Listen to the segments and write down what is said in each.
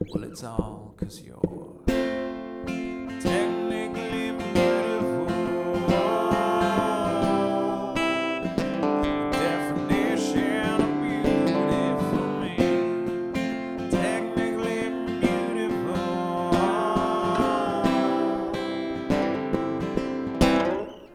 Well, it's all 'cause you're technically beautiful. Definition of beauty for me. Technically beautiful.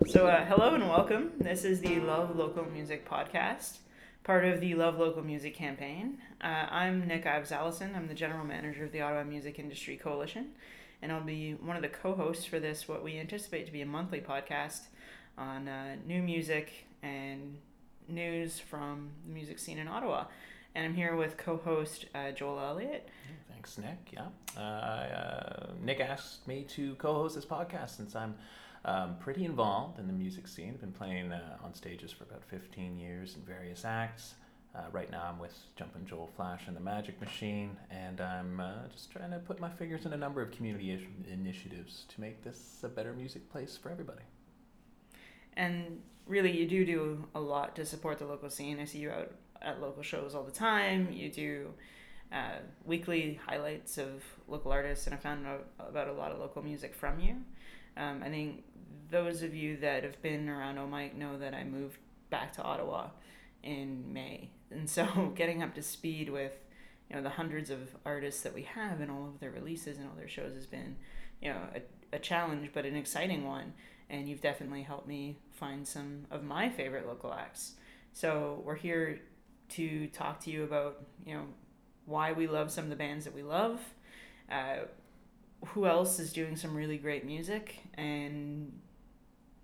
So, uh, hello and welcome. This is the Love Local Music podcast, part of the Love Local Music campaign. Uh, I'm Nick Ives Allison. I'm the general manager of the Ottawa Music Industry Coalition, and I'll be one of the co hosts for this, what we anticipate to be a monthly podcast on uh, new music and news from the music scene in Ottawa. And I'm here with co host uh, Joel Elliott. Thanks, Nick. Yeah. Uh, uh, Nick asked me to co host this podcast since I'm um, pretty involved in the music scene. Been playing uh, on stages for about 15 years in various acts. Uh, right now, I'm with Jumpin' Joel Flash and the Magic Machine, and I'm uh, just trying to put my fingers in a number of community ish- initiatives to make this a better music place for everybody. And really, you do do a lot to support the local scene. I see you out at local shows all the time. You do uh, weekly highlights of local artists, and I found out about a lot of local music from you. Um, I think those of you that have been around OMIC know that I moved back to Ottawa in May, and so getting up to speed with you know the hundreds of artists that we have and all of their releases and all their shows has been you know a, a challenge, but an exciting one. And you've definitely helped me find some of my favorite local acts. So we're here to talk to you about you know why we love some of the bands that we love. Uh, who else is doing some really great music and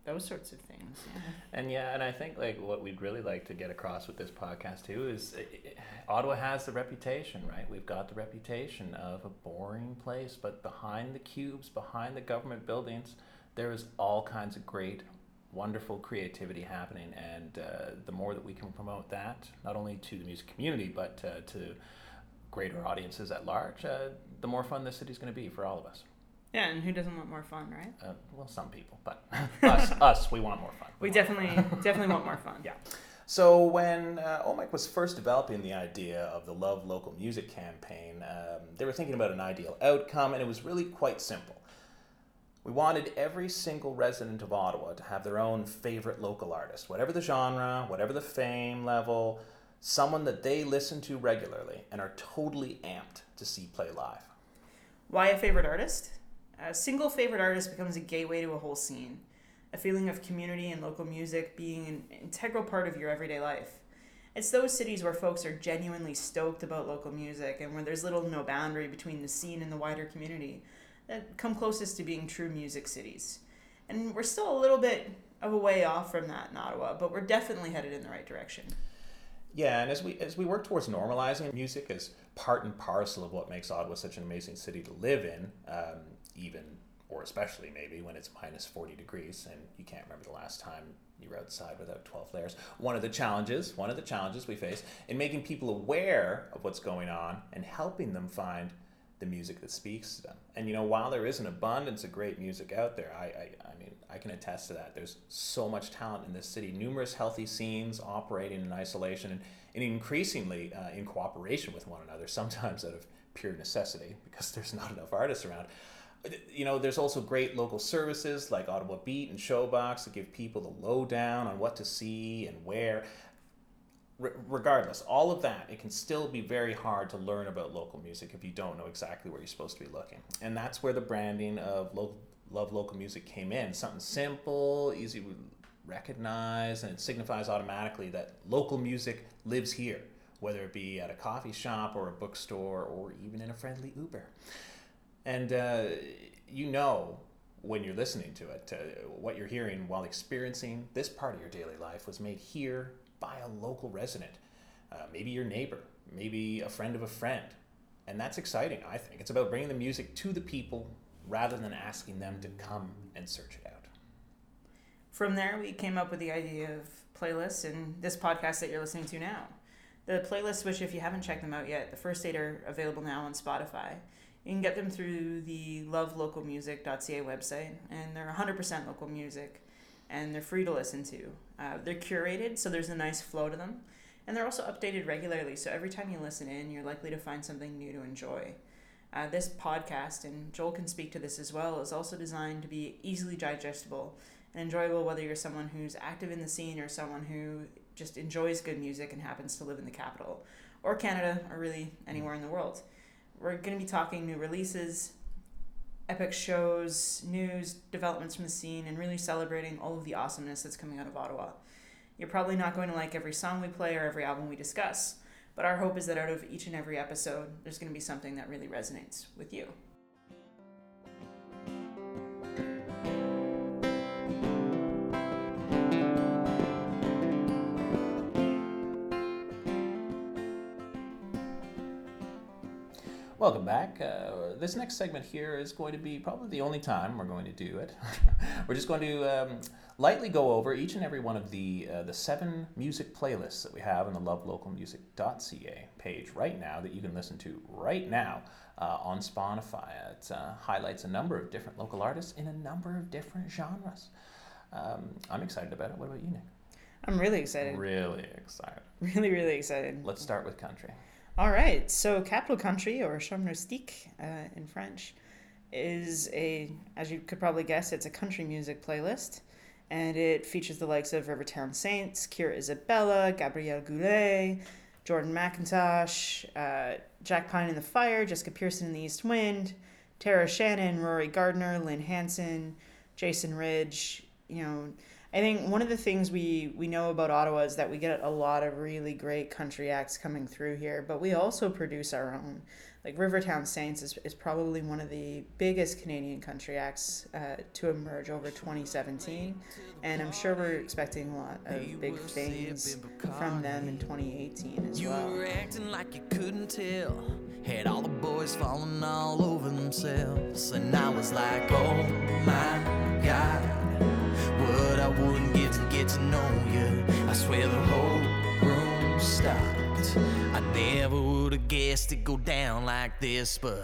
those sorts of things. Yeah. And yeah, and I think like what we'd really like to get across with this podcast too is uh, Ottawa has the reputation, right? We've got the reputation of a boring place, but behind the cubes, behind the government buildings, there is all kinds of great, wonderful creativity happening. And uh, the more that we can promote that, not only to the music community, but uh, to greater audiences at large, uh, the more fun this city's going to be for all of us. Yeah, and who doesn't want more fun, right? Uh, well, some people, but us, us, we want more fun. We want definitely, definitely want more fun. Yeah. So when uh, OMIC was first developing the idea of the Love Local Music campaign, um, they were thinking about an ideal outcome, and it was really quite simple. We wanted every single resident of Ottawa to have their own favorite local artist, whatever the genre, whatever the fame level, someone that they listen to regularly and are totally amped to see play live. Why a favorite artist? A single favorite artist becomes a gateway to a whole scene, a feeling of community and local music being an integral part of your everyday life. It's those cities where folks are genuinely stoked about local music and where there's little no boundary between the scene and the wider community that come closest to being true music cities. And we're still a little bit of a way off from that in Ottawa, but we're definitely headed in the right direction. Yeah, and as we as we work towards normalizing music as part and parcel of what makes Ottawa such an amazing city to live in, um, even or especially maybe when it's minus 40 degrees and you can't remember the last time you were outside without 12 layers. One of the challenges, one of the challenges we face in making people aware of what's going on and helping them find the music that speaks to them. And you know, while there is an abundance of great music out there, I, I, I mean, I can attest to that. There's so much talent in this city, numerous healthy scenes operating in isolation and, and increasingly uh, in cooperation with one another, sometimes out of pure necessity because there's not enough artists around. You know, there's also great local services like Ottawa Beat and Showbox that give people the lowdown on what to see and where regardless, all of that, it can still be very hard to learn about local music if you don't know exactly where you're supposed to be looking. And that's where the branding of lo- Love Local Music came in. Something simple, easy to recognize, and it signifies automatically that local music lives here, whether it be at a coffee shop or a bookstore or even in a friendly Uber. And uh, you know when you're listening to it, uh, what you're hearing while experiencing this part of your daily life was made here by a local resident, uh, maybe your neighbor, maybe a friend of a friend. And that's exciting, I think. It's about bringing the music to the people rather than asking them to come and search it out. From there, we came up with the idea of playlists and this podcast that you're listening to now. The playlists, which if you haven't checked them out yet, the first eight are available now on Spotify. You can get them through the lovelocalmusic.ca website, and they're 100% local music, and they're free to listen to. Uh, they're curated, so there's a nice flow to them, and they're also updated regularly. So every time you listen in, you're likely to find something new to enjoy. Uh, this podcast, and Joel can speak to this as well, is also designed to be easily digestible and enjoyable whether you're someone who's active in the scene or someone who just enjoys good music and happens to live in the capital or Canada or really anywhere in the world. We're going to be talking new releases, epic shows, news, developments from the scene, and really celebrating all of the awesomeness that's coming out of Ottawa. You're probably not going to like every song we play or every album we discuss, but our hope is that out of each and every episode, there's going to be something that really resonates with you. Welcome back. Uh, this next segment here is going to be probably the only time we're going to do it. we're just going to um, lightly go over each and every one of the uh, the seven music playlists that we have on the lovelocalmusic.ca page right now that you can listen to right now uh, on Spotify. It uh, highlights a number of different local artists in a number of different genres. Um, I'm excited about it. What about you, Nick? I'm really excited. Really excited. Really, really excited. Let's start with country. All right, so Capital Country, or Chant Rustique uh, in French, is a, as you could probably guess, it's a country music playlist. And it features the likes of River Town Saints, Kira Isabella, Gabrielle Goulet, Jordan McIntosh, uh, Jack Pine in the Fire, Jessica Pearson in the East Wind, Tara Shannon, Rory Gardner, Lynn Hanson, Jason Ridge. You know, I think one of the things we, we know about Ottawa is that we get a lot of really great country acts coming through here, but we also produce our own. Like River Town Saints is, is probably one of the biggest Canadian country acts uh, to emerge over 2017, and I'm sure we're expecting a lot of big things from them in 2018 as You well. were acting like you couldn't tell. Had all the boys falling all over themselves. And I was like, oh my god. What I wouldn't give to get to know you. I swear the whole room stopped. I never would have guessed it'd go down like this, but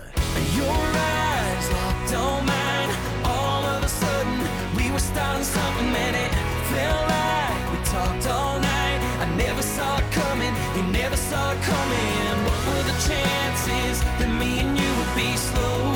your eyes locked on mine. All of a sudden, we were starting something, and it felt like we talked all night. I never saw it coming, you never saw it coming. What were the chances that me and you would be slow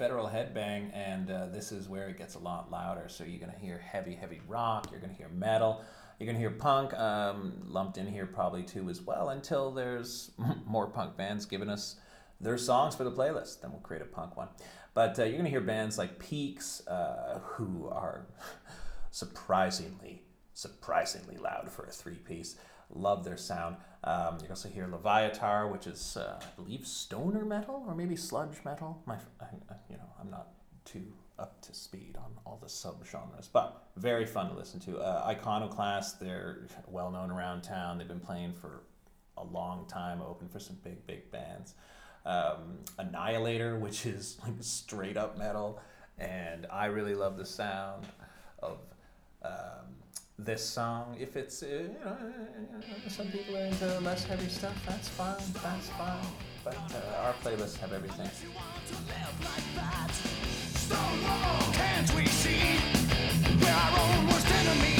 Federal Headbang, and uh, this is where it gets a lot louder. So you're going to hear heavy, heavy rock, you're going to hear metal, you're going to hear punk um, lumped in here probably too as well until there's more punk bands giving us their songs for the playlist. Then we'll create a punk one. But uh, you're going to hear bands like Peaks, uh, who are surprisingly, surprisingly loud for a three piece. Love their sound. Um, you also hear Leviatar, which is, uh, I believe, stoner metal or maybe sludge metal. My, I, you know, I'm not too up to speed on all the subgenres, but very fun to listen to. Uh, Iconoclast, they're well known around town. They've been playing for a long time, open for some big, big bands. Um, Annihilator, which is like straight up metal, and I really love the sound of um, this song. If it's, uh, you know, uh, some people are into less heavy stuff, that's fine, that's fine. But uh, our playlists have everything. Can't we see? Our own worst enemy.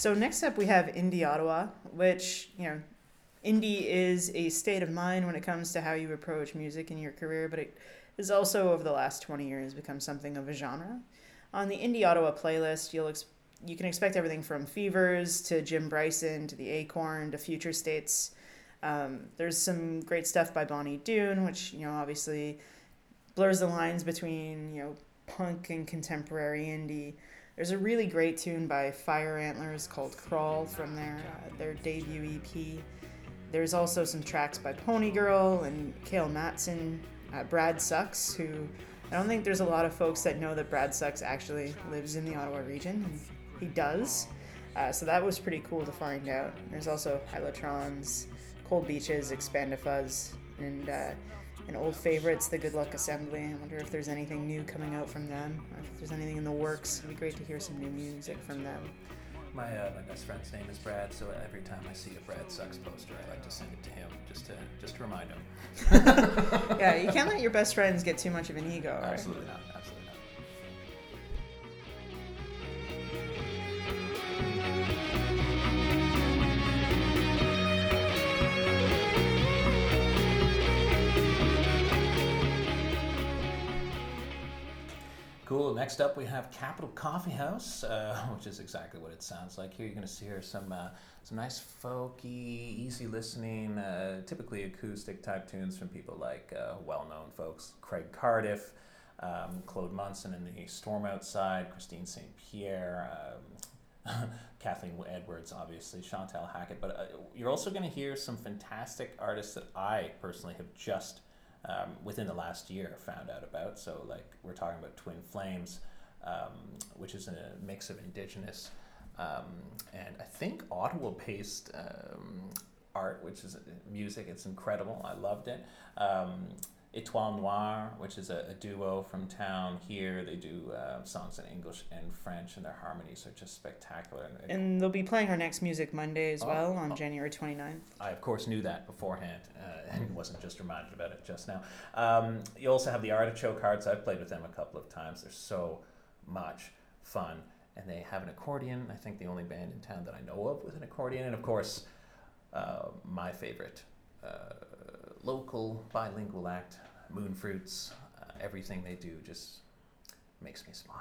So next up we have Indie Ottawa, which, you know, indie is a state of mind when it comes to how you approach music in your career, but it has also over the last 20 years become something of a genre. On the Indie Ottawa playlist, you'll ex- you can expect everything from Fevers to Jim Bryson to the Acorn to Future States. Um, there's some great stuff by Bonnie Doon, which you know obviously blurs the lines between you know punk and contemporary indie. There's a really great tune by Fire Antlers called "Crawl" from their uh, their debut EP. there's also some tracks by Pony Girl and Kalle Mattson, uh, Brad Sucks, who I don't think there's a lot of folks that know that Brad Sucks actually lives in the Ottawa region, he does. Uh, so that was pretty cool to find out. There's also Hylotrons, Cold Beaches, Expandifuzz, and uh, an old favorites, the Good Luck Assembly. I wonder if there's anything new coming out from them, or if there's anything in the works. It'd be great to hear some new music from them. My uh, my best friend's name is Brad, so every time I see a Brad sucks poster, I like to send it to him just to just to remind him. yeah, you can't let your best friends get too much of an ego. Right? Absolutely not. Absolutely Cool. Next up, we have Capital Coffee House, uh, which is exactly what it sounds like. Here, you're going to hear some uh, some nice folky, easy listening, uh, typically acoustic type tunes from people like uh, well-known folks, Craig Cardiff, um, Claude Munson in the Storm Outside, Christine St. Pierre. Um, Kathleen Edwards, obviously, Chantal Hackett, but uh, you're also going to hear some fantastic artists that I personally have just um, within the last year found out about. So, like, we're talking about Twin Flames, um, which is a mix of indigenous um, and I think Ottawa based um, art, which is music. It's incredible. I loved it. Etoile Noire, which is a, a, duo from town here. They do uh, songs in English and French, and their harmonies are just spectacular. And they'll be playing our next Music Monday as oh, well on oh. January 29th. I, of course, knew that beforehand uh, and wasn't just reminded about it just now. Um, you also have the Artichoke Hearts. I've played with them a couple of times. They're so much fun. And they have an accordion. I think the only band in town that I know of with an accordion. And of course, uh, my favorite uh, local bilingual act, Moonfruits. Uh, everything they do just makes me smile.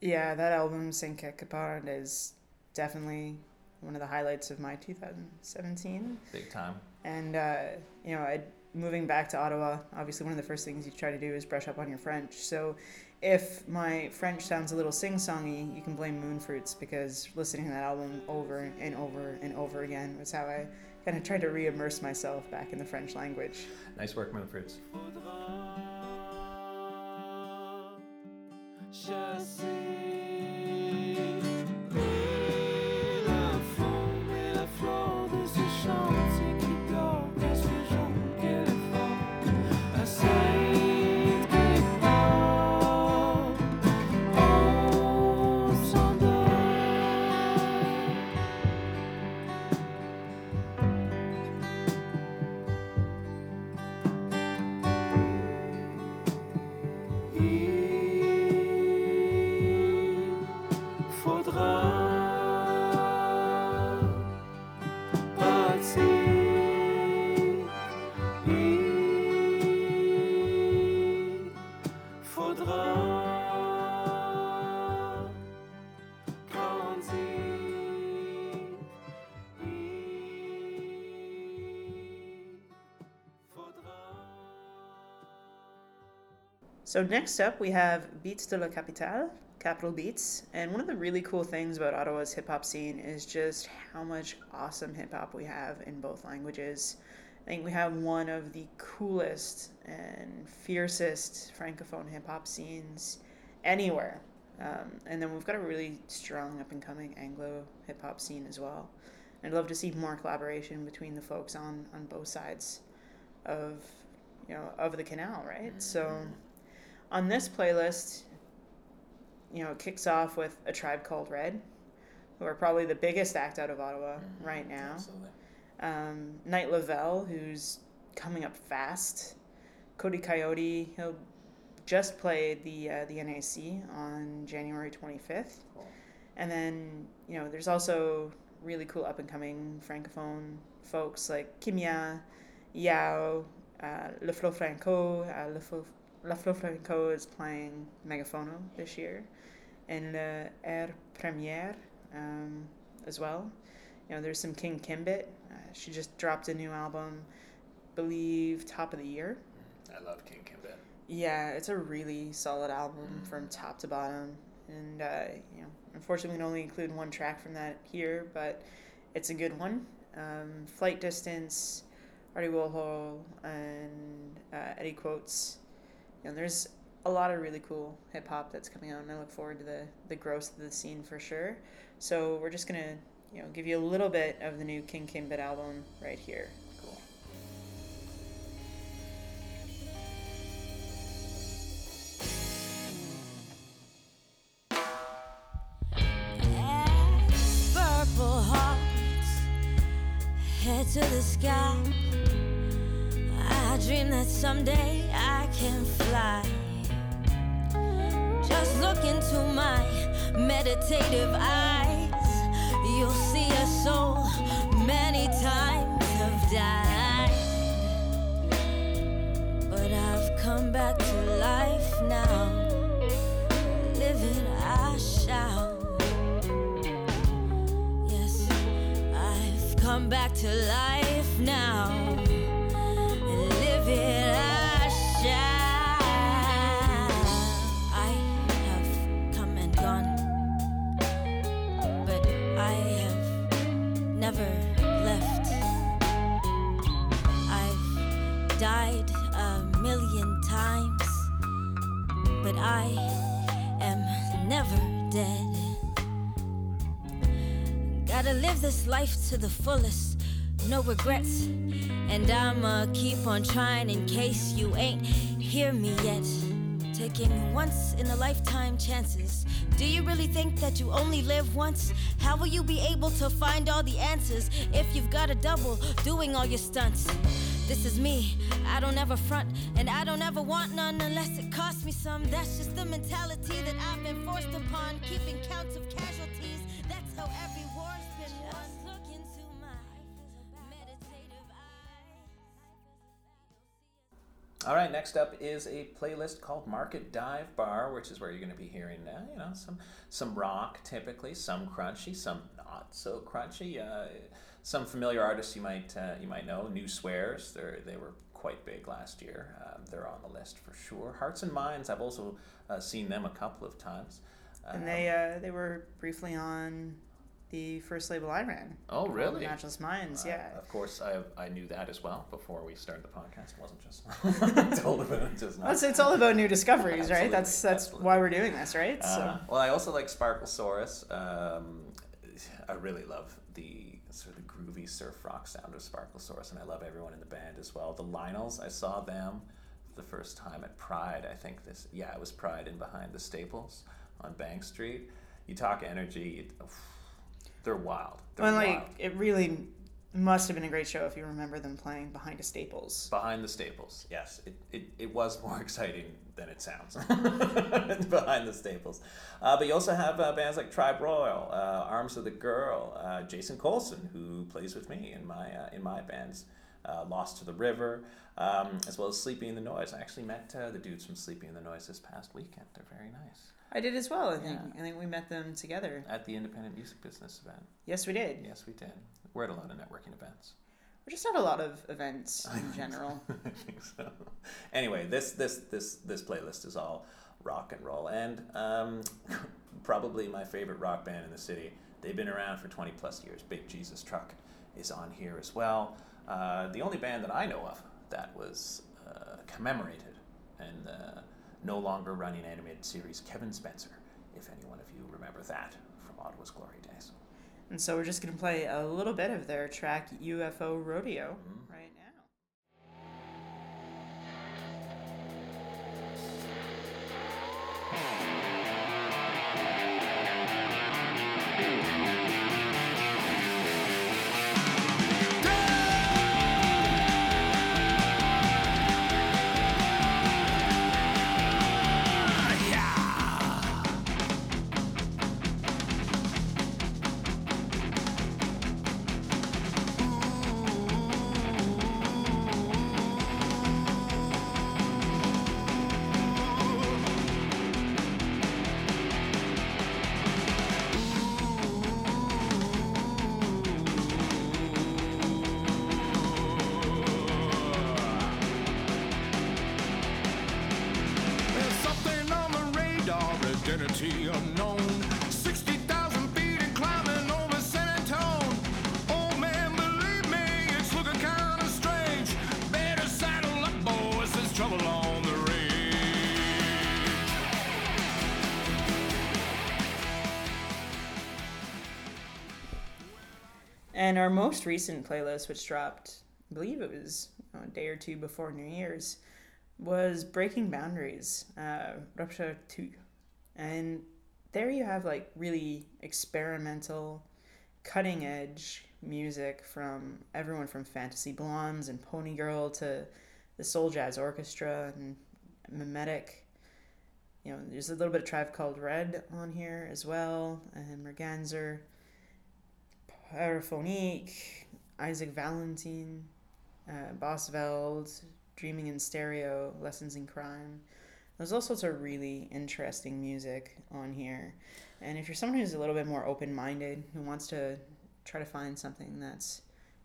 Yeah, that album, Ste-Quequepart, is definitely one of the highlights of my 2017. Big time. And, uh, you know, I, moving back to Ottawa, obviously one of the first things you try to do is brush up on your French. So if my French sounds a little sing songy, you can blame Moonfruits because listening to that album over and over and over again was how I kind of tried to re immerse myself back in the French language. Nice work, Moonfruits. So next up, we have Beats de la Capitale, Capital Beats. And one of the really cool things about Ottawa's hip hop scene is just how much awesome hip hop we have in both languages. I think we have one of the coolest and fiercest francophone hip hop scenes anywhere. Um, and then we've got a really strong up and coming Anglo hip hop scene as well. I'd love to see more collaboration between the folks on, on both sides of you know of the canal, right? So on this playlist, you know, it kicks off with a tribe called Red, who are probably the biggest act out of Ottawa mm-hmm. right now. Um, Night Lavelle, who's coming up fast. Cody Coyote, he'll just played the uh, the NAC on January 25th. Cool. And then, you know, there's also really cool up and coming francophone folks like Kimia, Yao, uh, Le Flo Franco, uh, Le Flo La Flamenco is playing Megaphono this year, and uh, Air Premiere um, as well. You know, there's some King Kimbit. Uh, she just dropped a new album, believe top of the year. I love King Kimbit. Yeah, it's a really solid album mm. from top to bottom, and uh, you know, unfortunately, we can only include one track from that here, but it's a good one. um, Flight Distance, Artie Woolhole, and uh, Eddie Quotes. You know, there's a lot of really cool hip hop that's coming out, and I look forward to the the growth of the scene for sure. So we're just gonna you know give you a little bit of the new King Kimbit album right here. Meditative eyes. Gotta live this life to the fullest, no regrets. And I'ma keep on trying in case you ain't hear me yet. Taking once in a lifetime chances. Do you really think that you only live once? How will you be able to find all the answers if you've got a double doing all your stunts? This is me, I don't ever front, and I don't ever want none unless it costs me some. That's just the mentality that I've been forced upon, keeping counts of casualties. That's how every All right, next up is a playlist called Market Dive Bar, which is where you're going to be hearing, uh, you know, some some rock typically, some crunchy, some not so crunchy. Uh, some familiar artists you might uh, you might know. New Swears, they they were quite big last year. Um, they're on the list for sure. Hearts and Minds, I've also uh, seen them a couple of times. And they uh, they were briefly on the first label I ran. Oh, really? Matchless Minds, Uh, yeah. of course, I I knew that as well before we started the podcast. It wasn't just told about it just. Well, it's, it's all about new discoveries, right? That's that's absolutely. why we're doing this, right? Uh, well, I also like Sparklesaurus. Um, I really love the sort of the groovy surf rock sound of Sparklesaurus, and I love everyone in the band as well. The Lionels, I saw them the first time at Pride. I think this, yeah, it was Pride in behind the Staples on Bank Street. You talk energy, it, they're wild. They're wild. like it really must have been a great show if you remember them playing behind a Staples. Behind the Staples, yes. It, it, it was more exciting than it sounds. Behind the Staples. Uh, but you also have uh, bands like Tribe Royal, uh, Arms of the Girl, uh, Jason Colson, who plays with me in my, uh, in my bands, uh, Lost to the River, um, as well as Sleepy in the Noise. I actually met uh, the dudes from Sleepy in the Noise this past weekend. They're very nice. I did as well. I think. Yeah. I think we met them together. At the Independent Music Business event. Yes, we did. Yes, we did. We're at a lot of networking events. We just have a lot of events in general. I think so. Anyway, this this this this playlist is all rock and roll, and um, probably my favorite rock band in the city. They've been around for twenty plus years. Big Jeezus Truck is on here as well. Uh, the only band that I know of that was uh, commemorated and uh, no longer running animated series, Kevin Spencer. If any one of you remember that from Ottawa's glory days. and so we're just gonna play a little bit of their track UFO Rodeo mm-hmm. right now. And our most recent playlist, which dropped, I believe it was a day or two before New Year's, was Breaking Boundaries, uh, Rupture 2. And there you have like really experimental, cutting edge music from everyone from Fantasy Blondes and Pony Girl to the Soul Jazz Orchestra and Mimetic. You know, there's a little bit of Tribe Called Red on here as well, and Merganser, Paraphonique, Isaac Valentine, uh, Bosveld, Dreaming in Stereo, Lessons in Crime. There's all sorts of really interesting music on here. And if you're someone who's a little bit more open minded, who wants to try to find something that's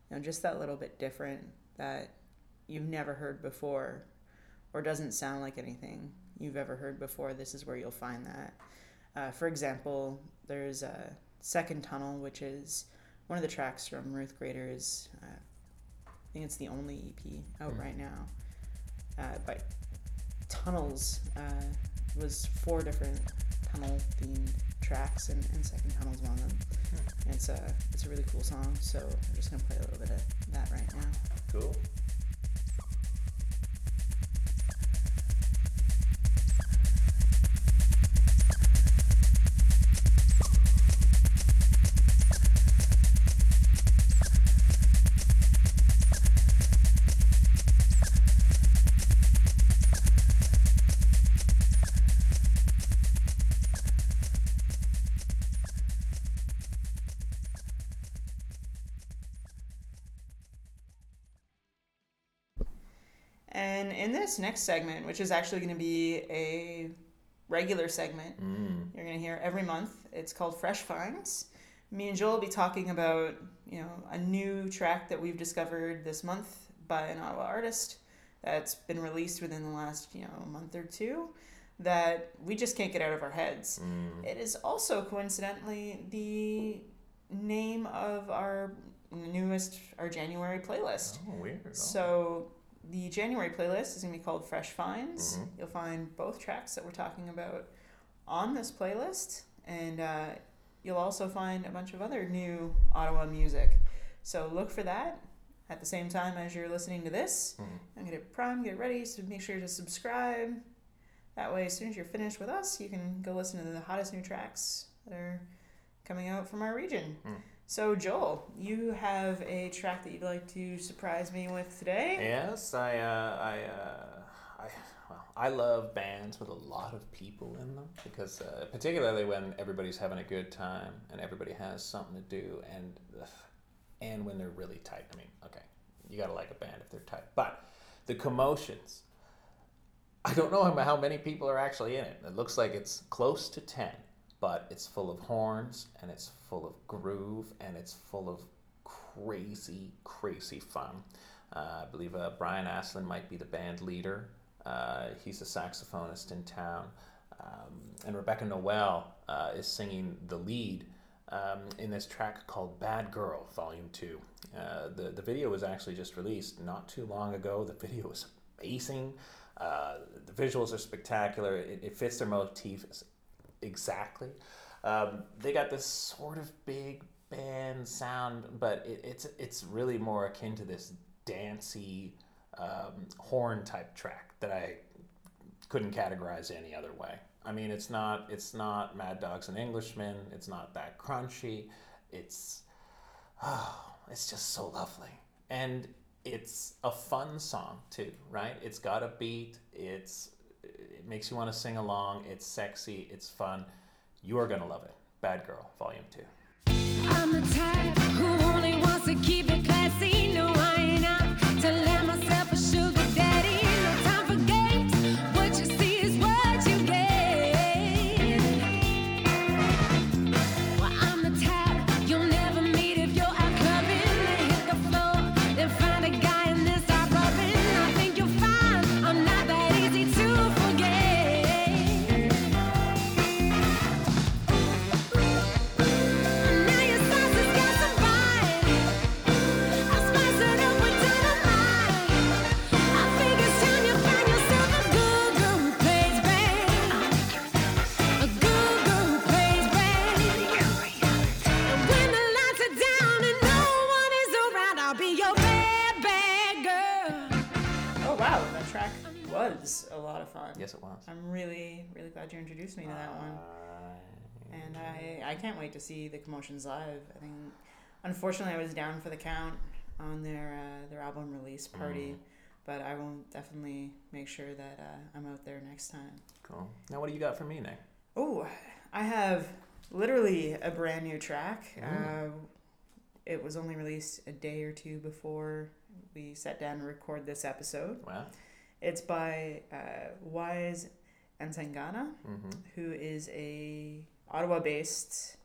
you know just that little bit different that you've never heard before or doesn't sound like anything you've ever heard before this is where you'll find that uh, for example there's a second tunnel which is one of the tracks from ruth grader's uh, i think it's the only ep out right now. Uh, but tunnels uh, was four different tunnel themed tracks and, and second tunnel's one of them. And it's a it's a really cool song so i'm just gonna play a little bit of that right now. Cool. This next segment, which is actually going to be a regular segment, mm. you're going to hear every month. It's called Fresh Finds. Me and Joel will be talking about, you know, a new track that we've discovered this month by an Ottawa artist that's been released within the last, you know, month or two that we just can't get out of our heads. Mm. It is also coincidentally the name of our newest our January playlist. Oh, weird. So the January playlist is going to be called Fresh Finds. Mhm. You'll find both tracks that we're talking about on this playlist, and uh, you'll also find a bunch of other new Ottawa music. So look for that at the same time as you're listening to this. Mhm. I'm gonna prime, get ready, so make sure to subscribe. That way, as soon as you're finished with us, you can go listen to the hottest new tracks that are coming out from our region. Mm. So, Joel, you have a track that you'd like to surprise me with today. Yes, I, uh, I, uh, I, well, I love bands with a lot of people in them because, uh, particularly when everybody's having a good time and everybody has something to do, and and when they're really tight. I mean, okay, you gotta like a band if they're tight, but the commotions. I don't know how- how many people are actually in it. It looks like it's close to ten, but it's full of horns and it's full of groove and it's full of crazy, crazy fun. Uh, I believe uh, Brian Aslin might be the band leader. Uh, he's a saxophonist in town. Um, and Rebecca Noel uh, is singing the lead um, in this track called Bad Girl, Volume 2. Uh, the, the video was actually just released not too long ago. The video is amazing. Uh, the visuals are spectacular. It, it fits their motif exactly. Um, they got this sort of big band sound, but it, it's it's really more akin to this dancey um, horn type track that I couldn't categorize any other way. I mean, it's not it's not Mad Dogs and Englishmen. It's not that crunchy. It's oh, it's just so lovely, and it's a fun song too, right? It's got a beat. It's it makes you want to sing along. It's sexy. It's fun. You are going to love it. Bad Girl, Volume 2. Was a lot of fun. Yes, it was. I'm really, really glad you introduced me to that one. And I, I can't wait to see the Commotions live. I think, unfortunately, I was down for the count on their uh, their album release party, Mm. but I will definitely make sure that uh, I'm out there next time. Cool. Now, what do you got for me, Nick? Oh, I have literally a brand new track. Mm. Uh, it was only released a day or two before we sat down to record this episode. Wow. It's by uh, Wise Antangana, Mm-hmm. who is a Ottawa-based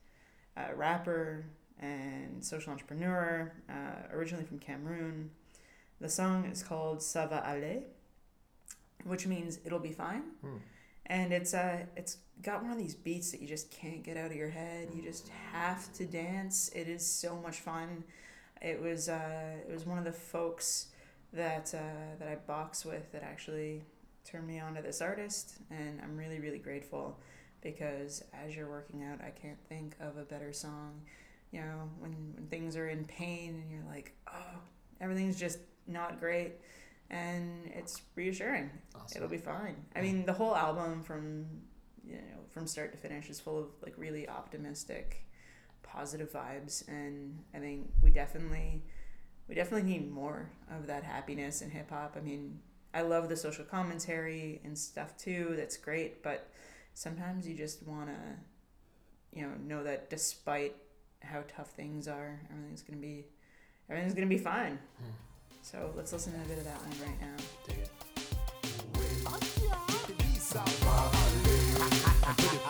uh, rapper and social entrepreneur, uh, originally from Cameroon. The song is called "Ça va aller," which means "it'll be fine." Hmm. and it's uh it's got one of these beats that you just can't get out of your head you just have to dance it is so much fun it was uh it was one of the folks that uh that i box with that actually turned me on to this artist and i'm really really grateful because as you're working out i can't think of a better song you know when when things are in pain and you're like oh everything's just not great and it's reassuring Awesome. it'll be fine. I mean, the whole album from you know from start to finish is full of like really optimistic, positive vibes, and I think we definitely we definitely need more of that happiness in hip hop. I mean, I love the social commentary and stuff too. That's great, but sometimes you just wanna you know know that despite how tough things are, everything's gonna be everything's gonna be fine. Hmm. So let's listen to a bit of that one right now. Dig it.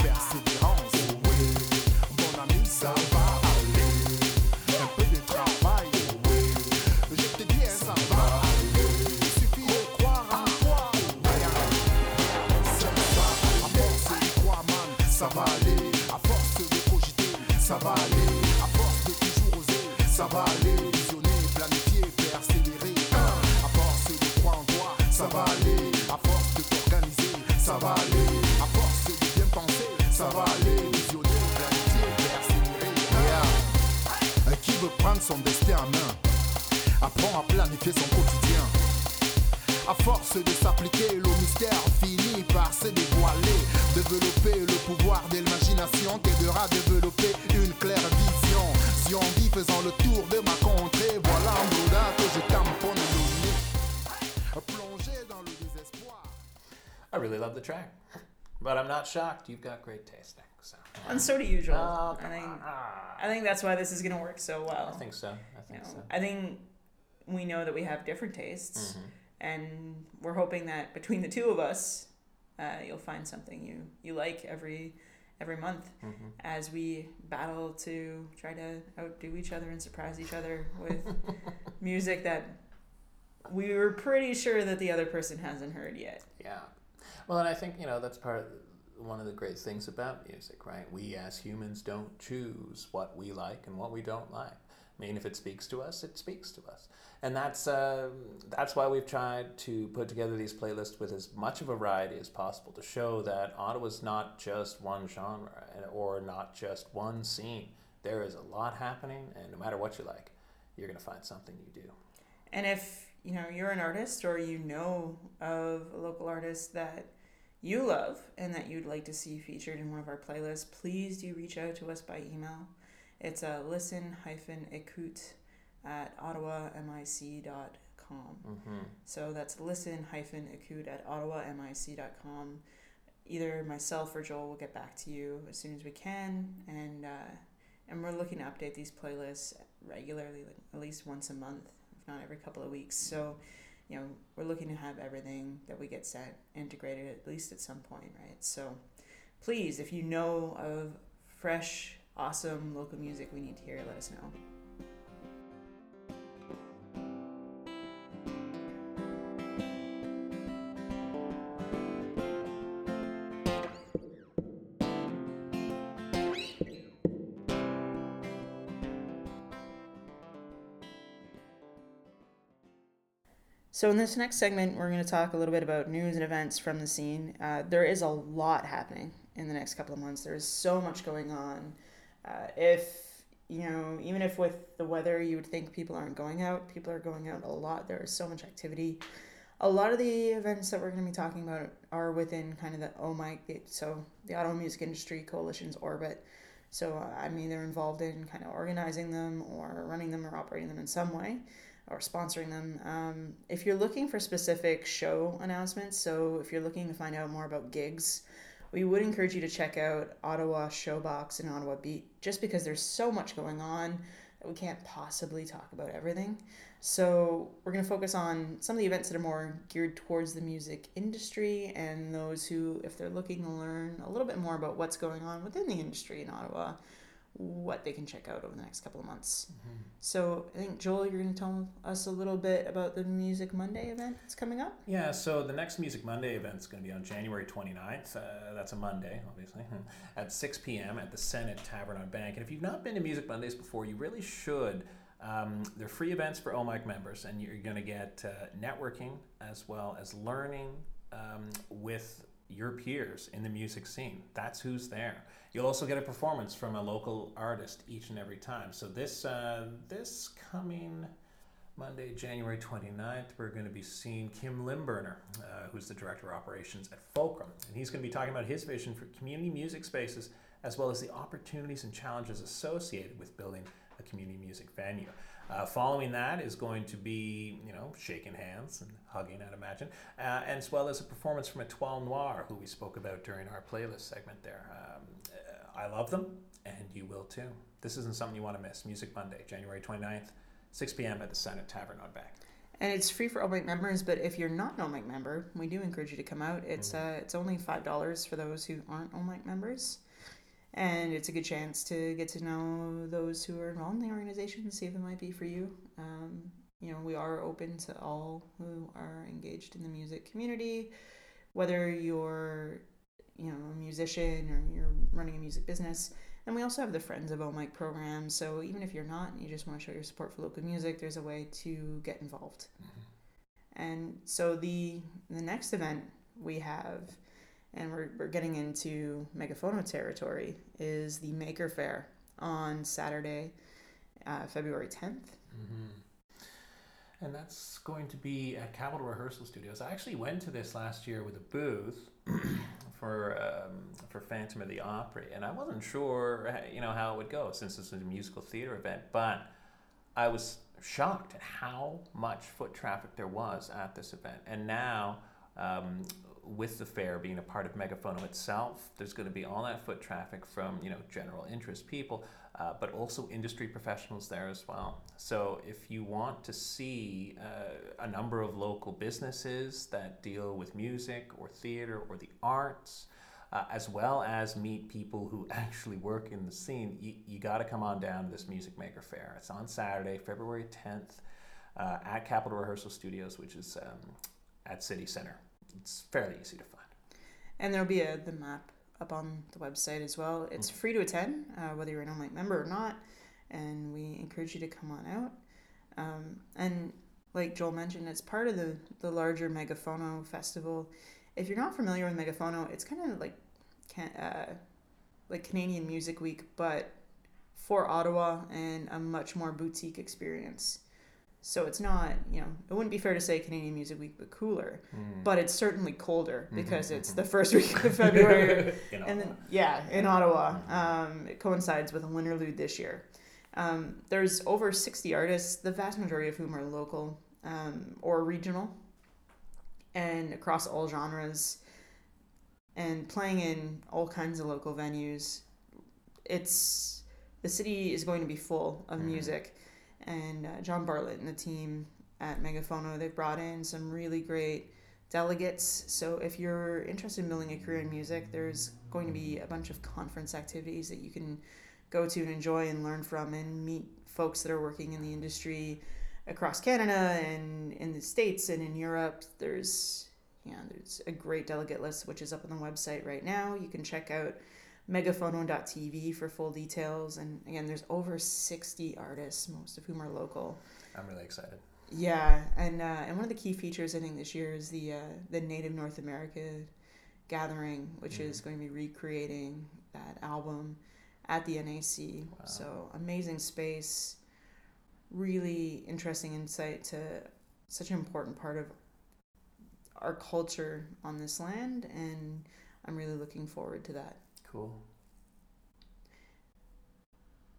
prendre son destin en main apprend à planifier son quotidien. À force de s'appliquer, le mystère finit par se dévoiler. Développer le pouvoir de l'imagination t'aidera à développer une claire vision. Si on vit faisant le tour de ma contrée, voilà un Bouddha que je tamponne le. Plongé dans le désespoir. I really love the track, but I'm not shocked. You've got great taste. So. And so do you, Joel. Oh, I think. I think that's why this is gonna work so well. I think so. I You think know, so. I think we know that we have different tastes, Mhm. and we're hoping that between the two of us, uh, you'll find something you you like every every month Mhm. as we battle to try to outdo each other and surprise each other with music that we were pretty sure that the other person hasn't heard yet. Yeah. Well, and I think, you know, that's part of one of the great things about music, right? We as humans don't choose what we like and what we don't like. I mean, if it speaks to us, it speaks to us. And that's, uh, that's why we've tried to put together these playlists with as much of a variety as possible to show that Ottawa's not just one genre or not just one scene. There is a lot happening, and no matter what you like, you're going to find something you do. And if you know you're an artist or you know of a local artist that you love and that you'd like to see featured in one of our playlists, please do reach out to us by email. It's a listen hyphen écoute at ottawamic.com. Mm-hmm. So that's listen hyphen écoute at ottawamic.com. Either myself or Joel will get back to you as soon as we can, and uh, and we're looking to update these playlists regularly, like at least once a month, if not every couple of weeks. So, you know, we're looking to have everything that we get set integrated at least at some point, right? So, please, if you know of fresh, awesome local music we need to hear, let us know. So, in this next segment, we're going to talk a little bit about news and events from the scene. Uh, there is a lot happening in the next couple of months. There is so much going on. Uh, if, you know, even if with the weather you would think people aren't going out, people are going out a lot. There is so much activity. a lot of the events that we're going to be talking about are within kind of the OMIC, the- so the Ottawa Music Industry Coalition's orbit. So uh, I'm either involved in kind of organizing them or running them or operating them in some way or sponsoring them. Um, if you're looking for specific show announcements, so if you're looking to find out more about gigs, we would encourage you to check out Ottawa Showbox and Ottawa Beat just because there's so much going on that we can't possibly talk about everything. So we're going to focus on some of the events that are more geared towards the music industry and those who, if they're looking to learn a little bit more about what's going on within the industry in Ottawa, what they can check out over the next couple of months. So I think Joel, you're going to tell us a little bit about the Music Monday event that's coming up. Yeah, so the next Music Monday event is going to be on January 29th. Uh, that's a Monday, obviously, at 6 p.m. at the Senate Tavern on Bank. And if you've not been to Music Mondays before, you really should. Um, they're free events for OMIC members, and you're going to get uh, networking as well as learning um, with your peers in the music scene. That's who's there. You'll also get a performance from a local artist each and every time. So this uh, this coming Monday, January 29th, we're going to be seeing Kim Limburner, uh, who's the Director of Operations at Fulcrum. And he's going to be talking about his vision for community music spaces, as well as the opportunities and challenges associated with building a community music venue. Uh, following that is going to be, you know, shaking hands and hugging, I'd imagine, uh, as well as a performance from Etoile Noir, who we spoke about during our playlist segment there. Um, uh, I love them, and you will too. This isn't something you want to miss. Music Monday, January 29th. 6 p.m. at the Senate Tavern on Bank. And it's free for OMIC members, but if you're not an OMIC member, we do encourage you to come out. It's uh, it's only five dollars for those who aren't OMIC members, and it's a good chance to get to know those who are involved in the organization, and see if it might be for you. Um, you know, we are open to all who are engaged in the music community, whether you're you know a musician or you're running a music business. And we also have the Friends of OMIC program. So even if you're not and you just want to show your support for local music, there's a way to get involved. And so the the next event we have, and we're, we're getting into Megaphono territory, is the Maker Fair on Saturday, uh, February 10th. And that's going to be at Capital Rehearsal Studios. I actually went to this last year with a booth for um, for Phantom of the Opera, and I wasn't sure, uh, you know, how it would go since this is a musical theater event. But I was shocked at how much foot traffic there was at this event. And now, um, with the fair being a part of Megaphono itself, there's going to be all that foot traffic from you know general interest people, uh, but also industry professionals there as well. So if you want to see uh, a number of local businesses that deal with music or theater or the arts, uh, as well as meet people who actually work in the scene, you, you got to come on down to this Music Maker Fair. It's on Saturday, February 10th, uh, at Capital Rehearsal Studios, which is um, at City Center. It's fairly easy to find. And there'll be a the map up on the website as well. It's free to attend, uh, whether you're an OMIC member or not, and we encourage you to come on out. Um, and like Joel mentioned, it's part of the the larger Megaphono festival. If you're not familiar with Megaphono, it's kind of like can, uh, like Canadian Music Week, but for Ottawa and a much more boutique experience. So it's not, you know, it wouldn't be fair to say Canadian Music Week, but cooler. But it's certainly colder because it's the first week of February. And then, yeah, in Ottawa. Um, it coincides with a Winterlude this year. Um, there's over 60 artists, the vast majority of whom are local um, or regional and across all genres and playing in all kinds of local venues. It's the city is going to be full of music, and uh, John Bartlett and the team at Megaphono they've brought in some really great delegates. So if you're interested in building a career in music, there's going to be a bunch of conference activities that you can go to and enjoy and learn from and meet folks that are working in the industry across Canada and in the States and in Europe. There's yeah, there's a great delegate list which is up on the website right now. You can check out megaphono.tv for full details. And again, there's over 60 artists, most of whom are local. I'm really excited. Yeah, and uh, and one of the key features I think this year is the uh, the Native North America gathering, which is going to be recreating that album at the NAC. Wow. So amazing space, really interesting insight to such an important part of our culture on this land, and I'm really looking forward to that. Cool.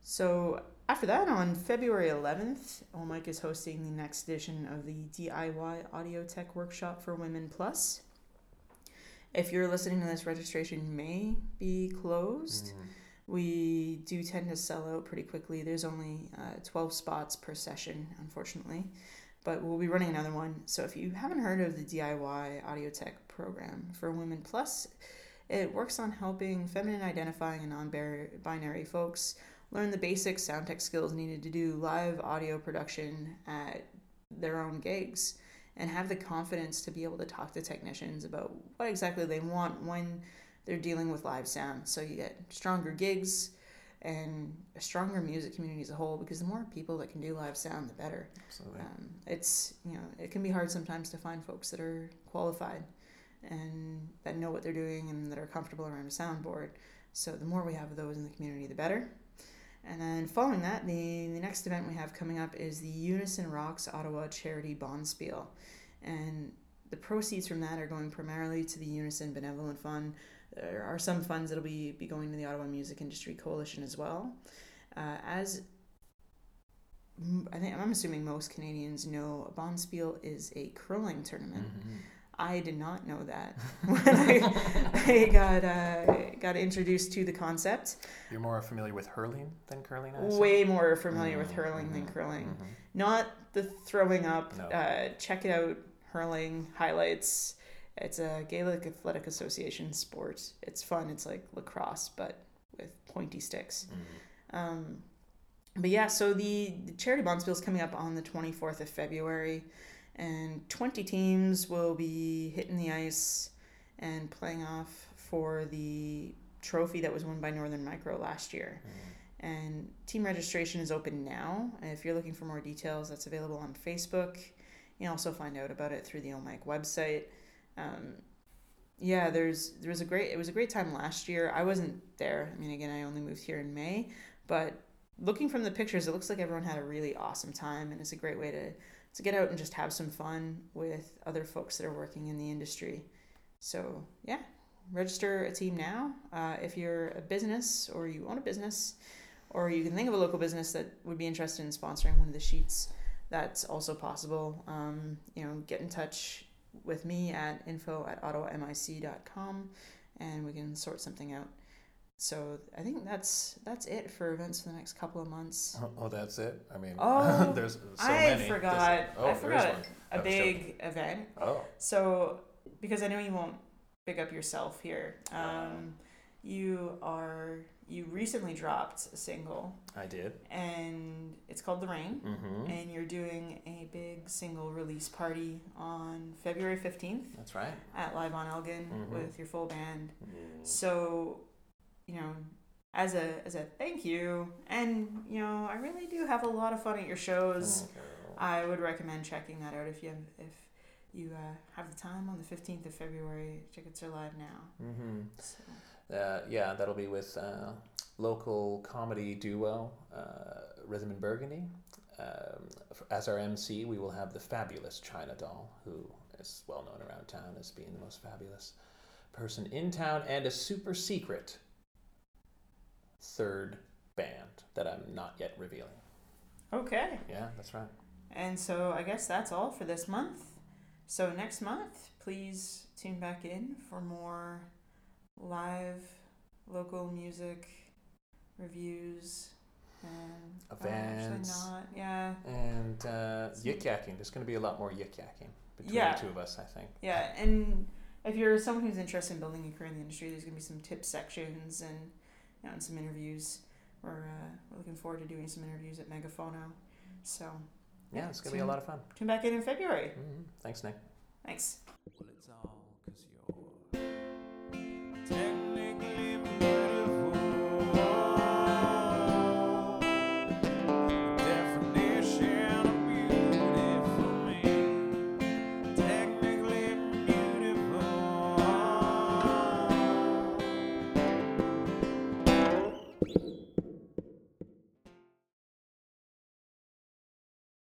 So after that, on February 11th, OMIC is hosting the next edition of the DIY Audio Tech Workshop for Women Plus. If you're listening to this, registration may be closed. We do tend to sell out pretty quickly. There's only uh, 12 spots per session, unfortunately, but we'll be running another one. So if you haven't heard of the DIY Audio Tech program for Women Plus, it works on helping feminine identifying and non binary folks learn the basic sound tech skills needed to do live audio production at their own gigs and have the confidence to be able to talk to technicians about what exactly they want when they're dealing with live sound. So you get stronger gigs and a stronger music community as a whole because the more people that can do live sound, the better. Absolutely. Um, it's you know it can be hard sometimes to find folks that are qualified and that know what they're doing and that are comfortable around a soundboard. So the more we have of those in the community, the better. And then following that, the, the next event we have coming up is the Unison Rocks Ottawa Charity Bonspiel. And the proceeds from that are going primarily to the Unison Benevolent Fund. There are some funds that'll be, be going to the Ottawa Music Industry Coalition as well. Uh, as I think I'm assuming most Canadians know, a Bonspiel is a curling tournament. Mm-hmm. I did not know that when I, I got uh, got introduced to the concept. You're more familiar with hurling than curling? Way more familiar with Mhm, hurling than mhm, curling. mhm. Not the throwing up. No. Uh, check it out, hurling highlights. It's a Gaelic Athletic Association sport. It's fun. It's like lacrosse, but with pointy sticks. Mhm. Um, but yeah, so the, the charity bonspiel is coming up on the 24th of February, and 20 teams will be hitting the ice and playing off for the trophy that was won by Northern Micro last year. And team registration is open now. And if you're looking for more details, that's available on Facebook. You can also find out about it through the OMIC website. Um, yeah, there's there was a great it was a great time last year. I wasn't there. I mean, again, I only moved here in May, but looking from the pictures, it looks like everyone had a really awesome time, and it's a great way to to get out and just have some fun with other folks that are working in the industry. So yeah, register a team now. Uh, if you're a business or you own a business, or you can think of a local business that would be interested in sponsoring one of the sheets, that's also possible. Um, you know, get in touch with me at info at ottawamic.com and we can sort something out. So I think that's that's it for events for the next couple of months. Oh, oh, that's it. I mean, Oh, there's so I many. forgot. Oh, I forgot a I big joking. event. Oh, So because I know you won't pick up yourself here, um, you are you recently dropped a single I did. and it's called The Rain. Mm-hmm. And you're doing a big single release party on February 15th That's right. at Live on Elgin Mhm. with your full band. Mm. So, you know, as a as a thank you, and you know, I really do have a lot of fun at your shows. Okay. I would recommend checking that out if you have, if you uh, have the time on the fifteenth of February. Tickets are live now. Mm-hmm. So, Uh, yeah, that'll be with uh, local comedy duo uh, Rhythm and Burgundy. Um, as our MC, we will have the fabulous China Doll, who is well known around town as being the most fabulous person in town, and a super secret third band that I'm not yet revealing. okay, Yeah, that's right. and so I guess that's all for this month. So next month, please tune back in for more live local music reviews and oh, actually Events. not. Yeah, And uh, yik yakking. There's going to be a lot more yik yakking between Yeah. the two of us, I think. Yeah, and if you're someone who's interested in building a career in the industry, there's gonna be some tip sections and you know, and some interviews. We're uh, we're looking forward to doing some interviews at Megaphono. So Yeah, it's going to be a lot of fun. tune back in in February. hmm Thanks, Nick. Thanks. Well,